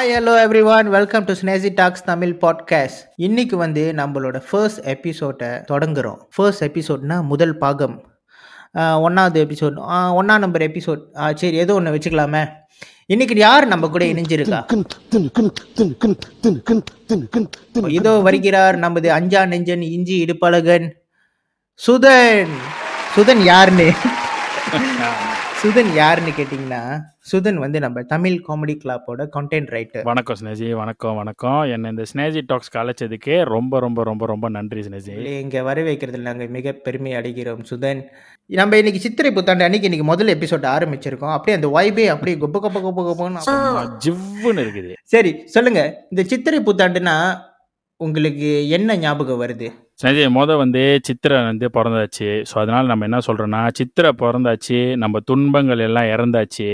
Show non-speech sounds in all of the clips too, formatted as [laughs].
Hi hello everyone welcome to Snesi talks Tamil podcast இன்னைக்கு வந்து நம்மளோட ஃபர்ஸ்ட் எபிசோட்டை தொடங்குறோம். ஃபர்ஸ்ட் எபிசோட்னா முதல் பாகம். ஒன்றாவது எபிசோட் ஒன்றாம் நம்பர் எபிசோட் சரி ஏதோ ஒன்று வச்சுக்கலாமே. இன்னைக்கு யார் நம்ம கூட இணைஞ்சிருக்கா? இதோ வருகிறார் நமது அஞ்சா நெஞ்சன் இஞ்சி இடுப்பழகன். சுதன். சுதன் யாருன்னு? சுதன் யாருன்னு கேட்டிங்கன்னா சுதன் வந்து நம்ம தமிழ் காமெடி கிளப்போட கண்டென்ட் ரைட்டர் வணக்கம் ஸ்னேஜி வணக்கம் வணக்கம். என்ன இந்த ஸ்னேஜி டாக்ஸ் அழைச்சதுக்கே ரொம்ப ரொம்ப ரொம்ப ரொம்ப நன்றி ஸ்னேஜி இங்க வர வைக்கிறதுல நாங்கள் மிக பெருமை அடைகிறோம் சுதன். நம்ம இன்னைக்கு சித்திரை புத்தாண்டு அன்னைக்கு இன்னைக்கு முதல் எபிசோட் ஆரம்பிச்சிருக்கோம். அப்படியே அந்த வைபே அப்படியே கொப்ப கொப்ப கொப்ப கொப்பன்னு ஜிவ்வுன்னு இருக்குது. சரி சொல்லுங்க. இந்த சித்திரை புத்தாண்டுனா உங்களுக்கு என்ன ஞாபகம் வருது? ஸ்னேஜி முத வந்து சித்திரை வந்து பிறந்தாச்சு. ஸோ அதனால நம்ம என்ன சொல்றோம்னா சித்திரை பிறந்தாச்சு நம்ம துன்பங்கள் எல்லாம் இறந்தாச்சு.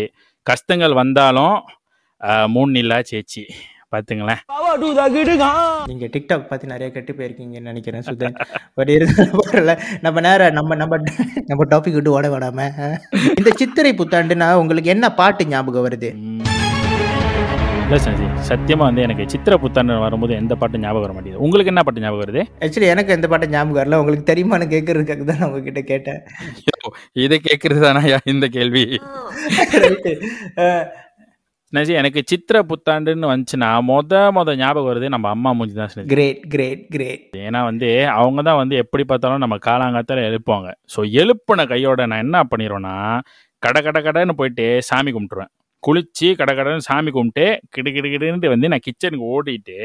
கஷ்டங்கள் வந்தாலும் மூணு நில்லா சேச்சி. பார்த்துங்களேன் நீங்க டிக்டாக் பார்த்து நிறைய கெட்டு போயிருக்கீங்கன்னு நினைக்கிறேன் சுதன். பட் இருந்தாலும் பரவாயில்ல நம்ம நேரம் நம்ம நம்ம நம்ம டாபிக் விட்டு ஓட விடாம அஹ். இந்த சித்திரை புத்தாண்டுனா உங்களுக்கு என்ன பாட்டு ஞாபகம் வருது? இல்லை ஸ்னேஜி சத்தியமாக வந்து எனக்கு சித்திரை புத்தாண்டு வரும்போது எந்த பாட்டு ஞாபகம் வர மாட்டேங்குது. உங்களுக்கு என்ன பாட்டு ஞாபகம் வருது? ஆக்சுவலி எனக்கு எந்த பாட்டு ஞாபகம் வரல. உங்களுக்கு தெரியுமான்னு கேட்கறதுக்காக தான் நான் உங்ககிட்ட கேட்டேன். இதை கேட்கறது தானா இந்த கேள்வி. ஸ்னேஜி [laughs] எனக்கு சித்திரை புத்தாண்டுன்னு வந்துச்சுன்னா மொத மொத ஞாபகம் வருது நம்ம அம்மா மூஞ்சி தான் கிரேட் கிரேட் கிரேட் ஏன்னா வந்து அவங்க தான் வந்து எப்படி பார்த்தாலும் நம்ம காலாங்காத்தால எழுப்புவாங்க. ஸோ எழுப்புன கையோட நான் என்ன பண்ணிடுவேன்னா கட கட கடன்னு போயிட்டு சாமி கும்பிட்டுருவேன். குளிச்சு கட கடன்னு சாமி கும்பிட்டு கிடு கிடு கிடுன்ட்டு வந்து நான் கிச்சனுக்கு ஓடிட்டு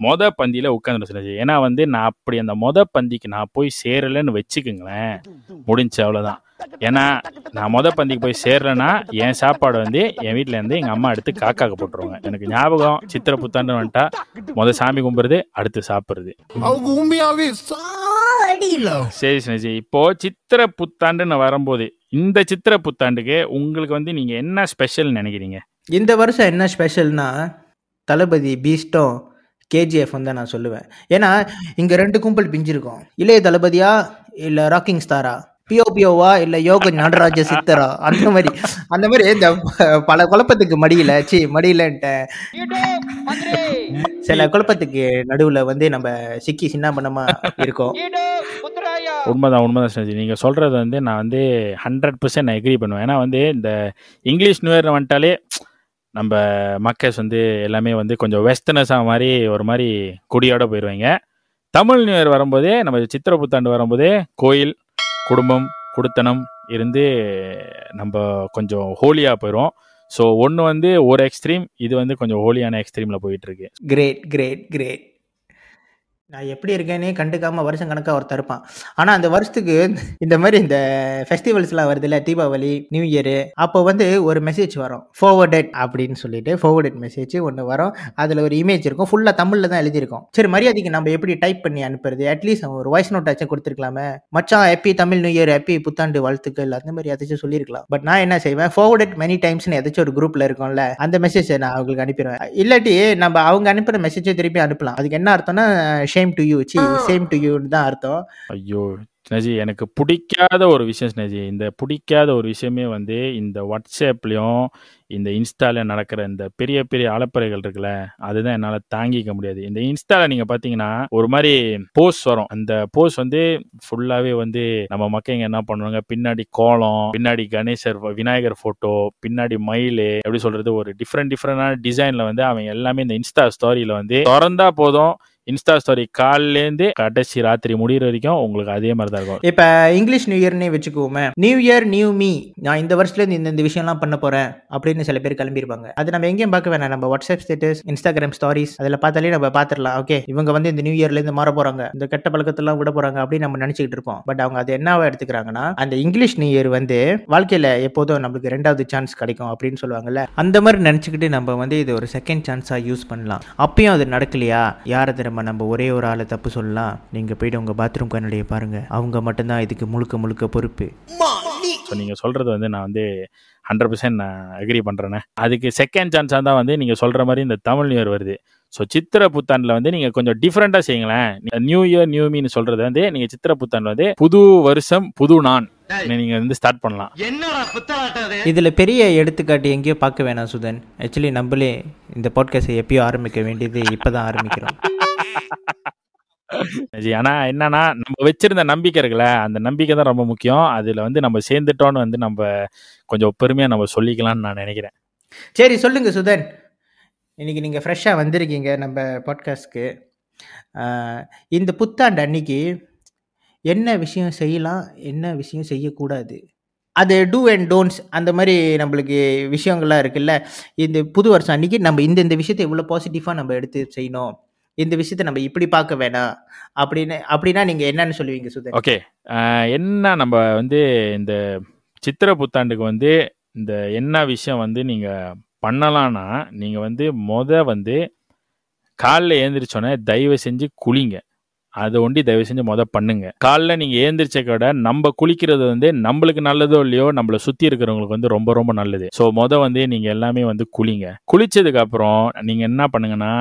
மொத பந்தியில் உட்காந்துருச்சு ஏன்னா வந்து நான் அப்படி அந்த மொத பந்திக்கு நான் போய் சேரலைன்னு வச்சுக்குங்களேன். முடிஞ்சு அவ்வளோதான் ஏன்னா நான் மொத பந்திக்கு போய் சேரலைன்னா என் சாப்பாடு வந்து என் வீட்டில் இருந்து எங்கள் அம்மா எடுத்து காக்காக்கு போட்டுருவாங்க. எனக்கு ஞாபகம் சித்திரை புத்தாண்டு வந்துட்டா மொத சாமி கும்பிடுறது அடுத்து சாப்பிட்றது. சரி சரி இப்போ சித்திரை புத்தாண்டுன்னு வரும்போது இந்த சித்திரை புத்தாண்டுக்கு உங்களுக்கு வந்து நீங்க என்ன ஸ்பெஷல் நினைக்கிறீங்க? இந்த வருஷம் என்ன ஸ்பெஷல்னா தளபதி பீஸ்டும் கேஜிஎஃப் தான் நான் சொல்லுவேன். ஏன்னா இங்க ரெண்டு கும்பல் பிஞ்சிருக்கோம். இளைய தளபதியா இல்ல ராக்கிங் ஸ்டாரா பியோ பியோவா இல்ல யோக நடராஜ சித்தரா? அந்த மாதிரி. அந்த மாதிரி இந்த பல குழப்பத்துக்கு மடியில சி மடியிலன்ட்ட சில குழப்பத்துக்கு நடுவுல வந்து நம்ம சிக்கி சின்ன பண்ணமா இருக்கோம். உண்மைதான் உண்மைதான் சரி நீங்கள் சொல்கிறது வந்து நான் வந்து ஹண்ட்ரட் பர்சன்ட் நான் எக்ரி பண்ணுவேன். ஏன்னா வந்து இந்த இங்கிலீஷ் நியூ இயர் வந்துட்டாலே நம்ம மக்கள்ஸ் வந்து எல்லாமே வந்து கொஞ்சம் வெஸ்டர்னஸாக மாதிரி ஒரு மாதிரி குடியோட போயிடுவாங்க தமிழ் நியூ இயர் வரும்போதே நம்ம சித்திரை புத்தாண்டு வரும்போதே கோயில் குடும்பம் குடுத்தனம் இருந்து நம்ம கொஞ்சம் ஹோலியாக போயிடும் ஸோ ஒன்று வந்து ஒரு எக்ஸ்ட்ரீம் இது வந்து கொஞ்சம் ஹோலியான எக்ஸ்ட்ரீமில் போயிட்டுருக்கு கிரேட் கிரேட் கிரேட் நான் எப்படி இருக்கேனே கண்டுக்காம வருஷம் கணக்காக ஒருத்தர் இருப்பான். ஆனால் அந்த வருஷத்துக்கு இந்த மாதிரி இந்த ஃபெஸ்டிவல்ஸ்லாம் வருதுல்ல தீபாவளி நியூ இயரு அப்போ வந்து ஒரு மெசேஜ் வரும். ஃபோவர்டேட் அப்படின்னு சொல்லிட்டு forwarded மெசேஜ் ஒன்று வரும். அதில் ஒரு இமேஜ் இருக்கும். ஃபுல்லாக தமிழில் தான் எழுதியிருக்கும். சரி மரியாதைக்கு நம்ம எப்படி டைப் பண்ணி அனுப்புறது? அட்லீஸ்ட் ஒரு வாய்ஸ் நோட் ஆச்சும் கொடுத்துருக்கலாமே. மச்சான் happy Tamil new year happy புத்தாண்டு வாழ்த்துக்கள் அந்த மாதிரி ஏதாச்சும் சொல்லியிருக்கலாம். பட் நான் என்ன செய்வேன்? Forwarded மெனி டைம்ஸ்னு ஏதாச்சும் ஒரு குரூப்பில் இருக்கும்ல அந்த மெசேஜை நான் அவங்களுக்கு அனுப்பிடுவேன். இல்லாட்டி நம்ம அவங்க அனுப்புகிற மெசேஜை திருப்பி அனுப்பலாம். அதுக்கு என்ன அர்த்தம்னா ஷேம் டு யூ சி சேம் டு யூன்னு தான் அர்த்தம். ஐயோ ஸ்னேஜி எனக்கு பிடிக்காத ஒரு விஷயம் ஸ்னேஜி இந்த பிடிக்காத ஒரு விஷயமே வந்து இந்த வாட்ஸ்அப்லேயும் இந்த இன்ஸ்டால நடக்கிற இந்த பெரிய பெரிய அலப்பறைகள் இருக்குல்ல அதுதான் என்னால் தாங்கிக்க முடியாது. இந்த இன்ஸ்டால நீங்கள் பார்த்தீங்கன்னா ஒரு மாதிரி போஸ்ட் வரும். அந்த போஸ்ட் வந்து ஃபுல்லாகவே வந்து நம்ம மக்கள் என்ன பண்ணுவாங்க பின்னாடி கோலம் பின்னாடி கணேசர் விநாயகர் ஃபோட்டோ பின்னாடி மயில் எப்படி சொல்றது ஒரு டிஃப்ரெண்ட் டிஃப்ரெண்டான டிசைனில் வந்து அவன் எல்லாமே இந்த இன்ஸ்டா ஸ்டோரியில் வந்து திறந்தா போதும் இன்ஸ்டா ஸ்டோரி காலிலேருந்து கடைசி ராத்திரி முடிகிற வரைக்கும் உங்களுக்கு அதே மாதிரி தான் இருக்கும். இப்போ இங்கிலீஷ் நியூ இயர்னே வச்சுக்குவோமே. நியூ இயர் நியூ மீ நான் இந்த வருஷத்துலேருந்து இந்த இந்த விஷயம்லாம் பண்ண போகிறேன் அப்படின்னு சில பேர் கிளம்பியிருப்பாங்க அது நம்ம எங்கேயும் பார்க்க வேணாம். நம்ம வாட்ஸ்அப் ஸ்டேட்டஸ் இன்ஸ்டாகிராம் ஸ்டாரிஸ் அதில் பார்த்தாலே நம்ம பார்த்துடலாம். ஓகே இவங்க வந்து இந்த நியூ இயர்லேருந்து மாற போகிறாங்க இந்த கெட்ட பழக்கத்தெல்லாம் விட போகிறாங்க அப்படின்னு நம்ம நினச்சிக்கிட்டு இருப்போம். பட் அவங்க அது என்னவா எடுத்துக்கிறாங்கன்னா அந்த இங்கிலீஷ் நியூ இயர் வந்து வாழ்க்கையில் எப்போதும் நம்மளுக்கு ரெண்டாவது சான்ஸ் கிடைக்கும் அப்படின்னு சொல்லுவாங்கல்ல. அந்த மாதிரி நினச்சிக்கிட்டு நம்ம வந்து இது ஒரு செகண்ட் சான்ஸாக யூஸ் பண்ணலாம். அப்பயும் அது நடக்கலையா? யாரை திரும்ப நம்ம ஒரே ஒரு ஆளை தப்பு சொல்லலாம். நீங்கள் போயிட்டு உங்கள் பாத்ரூம் கண்ணாடியை பாருங்கள் அவங்க மட்டும்தான் இதுக்கு முழுக்க முழுக்க பொறுப்பு. ஸோ நீங்கள் சொல்கிறது வந்து நான் வந்து ஹண்ட்ரட் பர்சன்ட் நான் அக்ரி பண்ணுறேண்ணே அதுக்கு செகண்ட் சான்ஸாக தான் வந்து நீங்கள் சொல்கிற மாதிரி இந்த தமிழ் நியூ இயர் வருது. ஸோ சித்திர புத்தாண்டில் வந்து நீங்கள் கொஞ்சம் டிஃப்ரெண்ட்டாக செய்யுங்களேன். நியூ இயர் நியூ மீன்னு சொல்கிறது வந்து நீங்கள் சித்திர புத்தாண்டு வந்து புது வருஷம் புது நான் நீங்கள் வந்து ஸ்டார்ட் பண்ணலாம். இதில் பெரிய எடுத்துக்காட்டு எங்கேயோ பார்க்க வேணாம் சுதன். ஆக்சுவலி நம்மளே இந்த பாட்காஸ்ட்டை எப்பயோ ஆரம்பிக்க வேண்டியது இப்போ தான் ஆரம்பிக்கிறோம். ஆனா என்னன்னா நம்ம வச்சிருந்த நம்பிக்கை இருக்குல்ல அந்த நம்பிக்கை தான் ரொம்ப முக்கியம். அதில் வந்து நம்ம சேர்ந்துட்டோன்னு வந்து நம்ம கொஞ்சம் பெருமையா நம்ம சொல்லிக்கலாம்னு நான் நினைக்கிறேன். சரி சொல்லுங்க சுதன். இன்னைக்கு நீங்கள் ஃப்ரெஷ்ஷாக வந்திருக்கீங்க நம்ம பாட்காஸ்ட்க்கு இந்த புத்தாண்டு அன்னைக்கு என்ன விஷயம் செய்யலாம் என்ன விஷயம் செய்யக்கூடாது? அது டூ அண்ட் டோன்ட்ஸ் அந்த மாதிரி நம்மளுக்கு விஷயங்கள்லாம் இருக்குல்ல. இந்த புது வருஷம் அன்னைக்கு நம்ம இந்த இந்த விஷயத்தை எவ்வளோ பாசிட்டிவாக நம்ம எடுத்து செய்யணும். இந்த விஷயத்த நம்ம இப்படி பார்க்க வேணாம். அப்படின்னு அப்படின்னா நீங்கள் என்னன்னு சொல்லுவீங்க சுதன்? ஓகே. என்ன நம்ம வந்து இந்த சித்திர புத்தாண்டுக்கு வந்து இந்த என்ன விஷயம் வந்து நீங்கள் பண்ணலான்னா நீங்கள் வந்து மொத வந்து காலில் ஏந்திரிச்சோன்னே தயவு செஞ்சு குளிங்க. அதை ஒண்டி தயவு செஞ்சு மொதல் பண்ணுங்க. காலைல நீங்கள் ஏந்திரிச்ச விட நம்ம குளிக்கிறது வந்து நம்மளுக்கு நல்லதோ இல்லையோ நம்மளை சுற்றி இருக்கிறவங்களுக்கு வந்து ரொம்ப ரொம்ப நல்லது. ஸோ மொதல் வந்து நீங்கள் எல்லாமே வந்து குளிங்க. குளிச்சதுக்கு அப்புறம் நீங்கள் என்ன பண்ணுங்கன்னா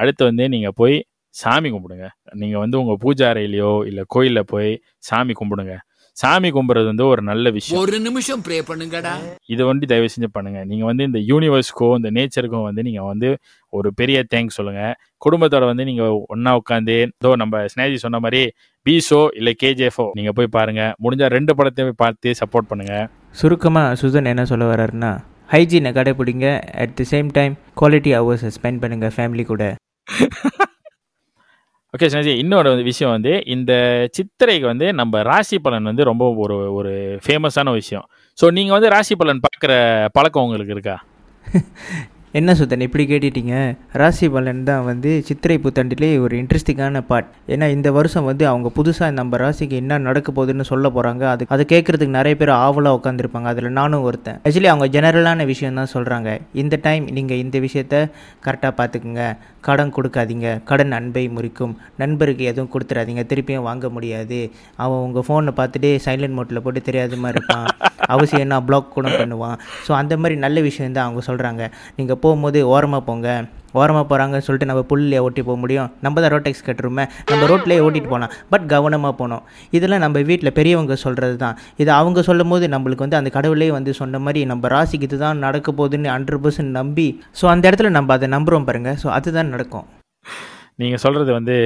அடுத்து வந்து நீங்கள் போய் சாமி கும்பிடுங்க. நீங்கள் வந்து உங்கள் பூஜை அறையிலையோ இல்லை கோயிலில் போய் சாமி கும்பிடுங்க. சாமி கும்பிட்றது வந்து ஒரு நல்ல விஷயம். ஒரு நிமிஷம் ப்ரே பண்ணுங்கடா. இதை வந்து தயவு செஞ்சு பண்ணுங்க. நீங்க வந்து இந்த யூனிவர்ஸ்க்கோ இந்த நேச்சருக்கும் வந்து நீங்க வந்து ஒரு பெரிய தேங்க்ஸ் சொல்லுங்க. குடும்பத்தோட வந்து நீங்க ஒண்ணா உட்காந்து இதோ நம்ம ஸ்னேஜி சொன்ன மாதிரி பீஸோ இல்லை கேஜிஎஃப்ஓ நீங்க போய் பாருங்க. முடிஞ்சா ரெண்டு படத்தையும் போய் பார்த்து சப்போர்ட் பண்ணுங்க. சுருக்கமாக சுதன் என்ன சொல்ல வர்றாருன்னா ஹைஜீனை கடைப்பிடிங்க at the same time quality ஹவர்ஸை spend பண்ணுங்கள் ஃபேமிலி கூட. [laughs] ஓகே ஸ்னேஜி இன்னொரு விஷயம் வந்து இந்த சித்திரைக்கு வந்து நம்ம ராசி பலன் வந்து ரொம்ப ஒரு ஒரு ஃபேமஸான விஷயம். ஸோ நீங்கள் வந்து ராசி பலன் பார்க்குற பழக்கம் உங்களுக்கு இருக்கா? [laughs] என்ன சுத்தன் இப்படி கேட்டுட்டீங்க? ராசி பலன் தான் வந்து சித்திரை புத்தாண்டிலே ஒரு இன்ட்ரெஸ்டிங்கான பார்ட் ஏன்னா இந்த வருஷம் வந்து அவங்க புதுசாக நம்ம ராசிக்கு என்ன நடக்க போகுதுன்னு சொல்ல போகிறாங்க அது அதை கேட்குறதுக்கு நிறைய பேர் ஆவலாக உட்காந்துருப்பாங்க அதில் நானும் ஒருத்தன். ஆக்சுவலி அவங்க ஜெனரலான விஷயம் தான் சொல்கிறாங்க இந்த டைம் நீங்கள் இந்த விஷயத்த கரெக்டாக பார்த்துக்குங்க. கடன் கொடுக்காதீங்க. கடன் அன்பை முறிக்கும். நண்பருக்கு எதுவும் கொடுத்துறாதீங்க திருப்பியும் வாங்க முடியாது. அவன் உங்கள் ஃபோனை பார்த்துட்டு சைலண்ட் மோட்டில் போட்டு தெரியாத மாதிரி இருப்பான். அவசியம் என்ன பிளாக் கூட பண்ணுவான். ஸோ அந்த மாதிரி நல்ல விஷயம் தான் அவங்க சொல்கிறாங்க நீங்கள் போகும்போது ஓரமாக போங்க. ஓரமாக போகிறாங்கன்னு சொல்லிட்டு நம்ம புல்லையே ஓட்டி போக முடியும். நம்ம தான் ரோட் டேக்ஸ் கட்டுறோமே. நம்ம ரோட்லேயே ஓட்டிட்டு போகலாம். பட் கவனமாக போகணும். இதெல்லாம் நம்ம வீட்டில் பெரியவங்க சொல்கிறது தான் இது அவங்க சொல்லும் போது நம்மளுக்கு வந்து அந்த கடவுளே வந்து சொன்ன மாதிரி நம்ம ராசிக்கு இதுதான் நடக்க போகுதுன்னு ஹண்ட்ரட் பர்சன்ட் நம்பி ஸோ அந்த இடத்துல நம்ம அதை நம்புகிறோம் பாருங்கள் ஸோ அதுதான் நடக்கும். நீங்கள் சொல்கிறது வந்து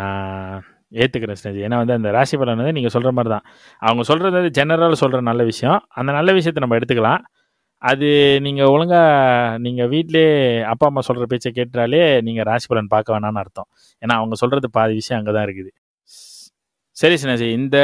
நான் ஏற்றுக்கிறேன் ஸ்னேஜி ஏன்னா வந்து அந்த ராசி பலன் வந்து நீங்கள் சொல்கிற மாதிரி தான் அவங்க சொல்கிறது வந்து ஜெனரல் சொல்கிற நல்ல விஷயம். அந்த நல்ல விஷயத்தை நம்ம எடுத்துக்கலாம். அது நீங்கள் ஒழுங்கா நீங்கள் வீட்லயே அப்பா அம்மா சொல்கிற பேச்சை கேட்டாலே நீங்கள் ராசி பலன் பார்க்க வேணாம்னு அர்த்தம். ஏன்னா அவங்க சொல்கிறது பாதி விஷயம் அங்கே தான் இருக்குது. சரி சினசி இந்த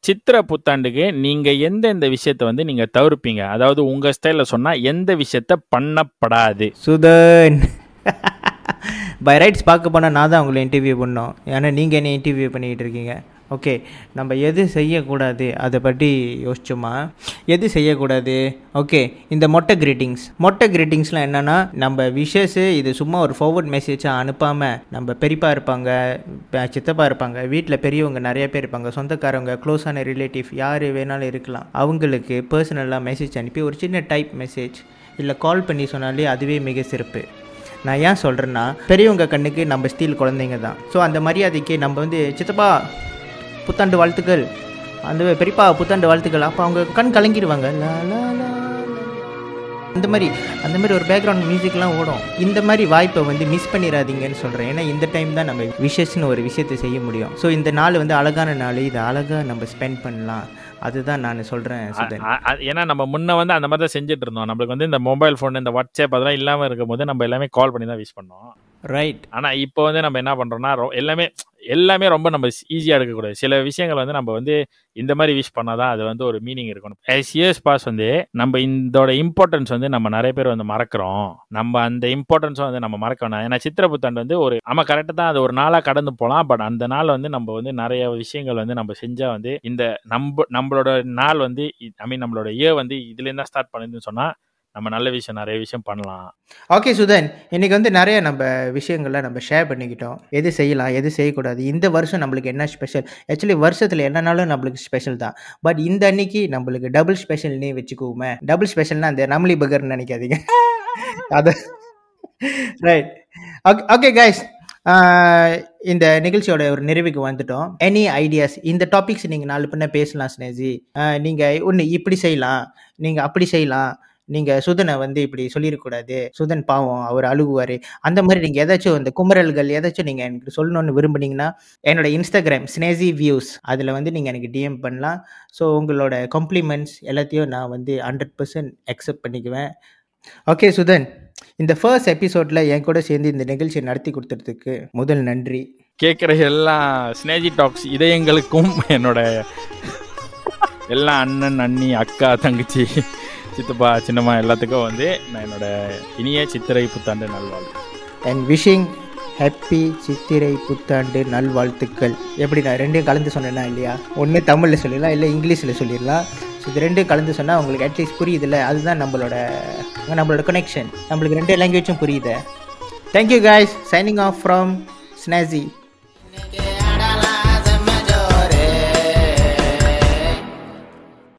சித்திர புத்தாண்டுக்கு நீங்கள் எந்த எந்த வந்து நீங்கள் தவிர்ப்பீங்க? அதாவது உங்கள் ஸ்டைலில் சொன்னால் எந்த விஷயத்த பண்ணப்படாது? சுதன். [laughs] பை ரைட்ஸ் பார்க்க போனால் நான் தான் உங்களை இன்டர்வியூ பண்ணோம். ஏன்னா நீங்கள் என்ன இன்டர்வியூ பண்ணிக்கிட்டு இருக்கீங்க. ஓகே நம்ம எது செய்யக்கூடாது? அதை பற்றி யோசிச்சோமா? எது செய்யக்கூடாது? ஓகே இந்த மொட்டை கிரீட்டிங்ஸ் மொட்டை கிரீட்டிங்ஸ்லாம் என்னென்னா நம்ம விஷஸு இது சும்மா ஒரு ஃபார்வர்ட் மெசேஜாக அனுப்பாமல் நம்ம பெரியப்பா இருப்பாங்க சித்தப்பா இருப்பாங்க வீட்டில் பெரியவங்க நிறைய பேர் இருப்பாங்க சொந்தக்காரவங்க க்ளோஸான ரிலேட்டிவ் யார் வேணாலும் இருக்கலாம். அவங்களுக்கு பர்சனலாக மெசேஜ் அனுப்பி ஒரு சின்ன டைப் மெசேஜ் இல்லை கால் பண்ணி சொன்னாலே அதுவே மிக சிறப்பு. நான் ஏன் சொல்கிறேன்னா பெரியவங்க கண்ணுக்கு நம்ம ஸ்டீல் குழந்தைங்க தான். ஸோ அந்த மரியாதைக்கு நம்ம வந்து சித்தப்பா புத்தாண்டு வாழ்த்துக்கள். அந்த பெரியப்பா புத்தாண்டு வாழ்த்துக்கள். அப்போ அவங்க கண் கலங்கிடுவாங்க. அந்த மாதிரி அந்த மாதிரி ஒரு பேக்ரவுண்ட் மியூசிக்லாம் ஓடும். இந்த மாதிரி வாய்ப்பை வந்து மிஸ் பண்ணிடாதீங்கன்னு சொல்கிறேன் ஏன்னா இந்த டைம் தான் நம்ம விஷஸ்னு ஒரு விஷயத்தை செய்ய முடியும். ஸோ இந்த நாள் வந்து அழகான நாள். இதை அழகாக நம்ம ஸ்பெண்ட் பண்ணலாம். அதுதான் நான் சொல்கிறேன் ஏன்னா நம்ம முன்ன வந்து அந்த மாதிரி தான் செஞ்சுட்டு இருந்தோம். நம்மளுக்கு வந்து இந்த மொபைல் ஃபோன் இந்த வாட்ஸ்அப் அதெல்லாம் இல்லாமல் இருக்கும்போது நம்ம எல்லாமே கால் பண்ணி தான் விஷ் பண்ணோம். ரைட் ஆனால் இப்போ வந்து நம்ம என்ன பண்ணுறோம்னா எல்லாமே எல்லாமே ரொம்ப நம்ம ஈஸியாக எடுக்கக்கூடாது. சில விஷயங்கள் வந்து நம்ம வந்து இந்த மாதிரி விஷ் பண்ணாதான் அது வந்து ஒரு மீனிங் இருக்கணும். As இயர்ஸ் பாஸ் வந்து நம்ம இதோட இம்பார்ட்டன்ஸ் வந்து நம்ம நிறைய பேர் வந்து மறக்கிறோம். நம்ம அந்த இம்பார்ட்டன்ஸும் வந்து நம்ம மறக்க வேணாம். ஏன்னா சித்திர புத்தாண்டு வந்து ஒரு நம்ம கரெக்டாக தான் அது ஒரு நாளாக கடந்து போகலாம். பட் அந்த நாள் வந்து நம்ம வந்து நிறைய விஷயங்கள் வந்து நம்ம செஞ்சால் வந்து இந்த நம்ம நம்மளோட நாள் வந்து ஐ மீன் நம்மளோட இயர் வந்து இதுலேருந்து தான் ஸ்டார்ட் பண்ணுதுன்னு சொன்னால் நம்ம நல்ல விஷயம் நிறைய விஷயம் பண்ணலாம். ஓகே சுதன் இன்னைக்கு வந்து நிறைய நம்ம விஷயங்களை நம்ம ஷேர் பண்ணிக்கிட்டோம். எது செய்யலாம் எது செய்யக்கூடாது. இந்த வருஷம் நம்மளுக்கு என்ன ஸ்பெஷல் ஆக்சுவலி வருஷத்தில் என்னன்னாலும் நம்மளுக்கு ஸ்பெஷல் தான். பட் இந்த அன்னைக்கு நம்மளுக்கு டபுள் ஸ்பெஷல்னே வச்சுக்குவோமே. டபுள் ஸ்பெஷல்னா அந்த நம்லி பகர்னு நினைக்காதீங்க. [laughs] அது ரைட் ஓகே ஓகே கைஸ் இந்த நிகழ்ச்சியோட ஒரு நிறைவுக்கு வந்துட்டோம். எனி ஐடியாஸ் இந்த டாபிக்ஸ் நீங்கள் நாலு பின்ன பேசலாம் ஸ்னேஜி நீங்கள் ஒன்று இப்படி செய்யலாம் நீங்கள் அப்படி செய்யலாம் நீங்கள் சுதனை வந்து இப்படி சொல்லியிருக்கூடாது சுதன் பாவம் அவர் அழுகுவார். அந்த மாதிரி நீங்கள் ஏதாச்சும் இந்த குமரல்கள் ஏதாச்சும் நீங்கள் எனக்கு சொல்லணும்னு விரும்புனீங்கன்னா என்னோட இன்ஸ்டாகிராம் ஸ்னேசி வியூஸ் அதில் வந்து நீங்கள் எனக்கு டிஎம் பண்ணலாம். ஸோ உங்களோட காம்ப்ளிமெண்ட்ஸ் எல்லாத்தையும் நான் வந்து ஹண்ட்ரட் பர்சன்ட் அக்செப்ட் பண்ணிக்குவேன். ஓகே சுதன். இந்த ஃபர்ஸ்ட் எபிசோடில் என் கூட சேர்ந்து இந்த நிகழ்ச்சியை நடத்தி கொடுத்துறதுக்கு முதல் நன்றி. கேட்குற எல்லா ஸ்னேஜி டாக்ஸ் இதயங்களுக்கும் என்னோட எல்லா அண்ணன் அண்ணி அக்கா தங்கச்சி சித்தப்பா சின்னம்மா எல்லாத்துக்கும் வந்து நான் என்னோட இனிய சித்திரை புத்தாண்டு நல்வாழ்வு அண்ட் விஷிங் ஹாப்பி சித்திரை புத்தாண்டு நல்வாழ்த்துக்கள். எப்படி நான் ரெண்டையும் கலந்து சொன்னேன்னா இல்லையா? ஒன்று தமிழில் சொல்லிடலாம் இல்லை இங்கிலீஷில் சொல்லிடலாம். ஸோ இது ரெண்டும் கலந்து சொன்னால் உங்களுக்கு அட்லீஸ்ட் புரியுதுல்ல? அதுதான் நம்மளோட நம்மளோட கனெக்ஷன் நம்மளுக்கு ரெண்டு லாங்குவேஜும் புரியுது. Thank you guys signing off from Snasi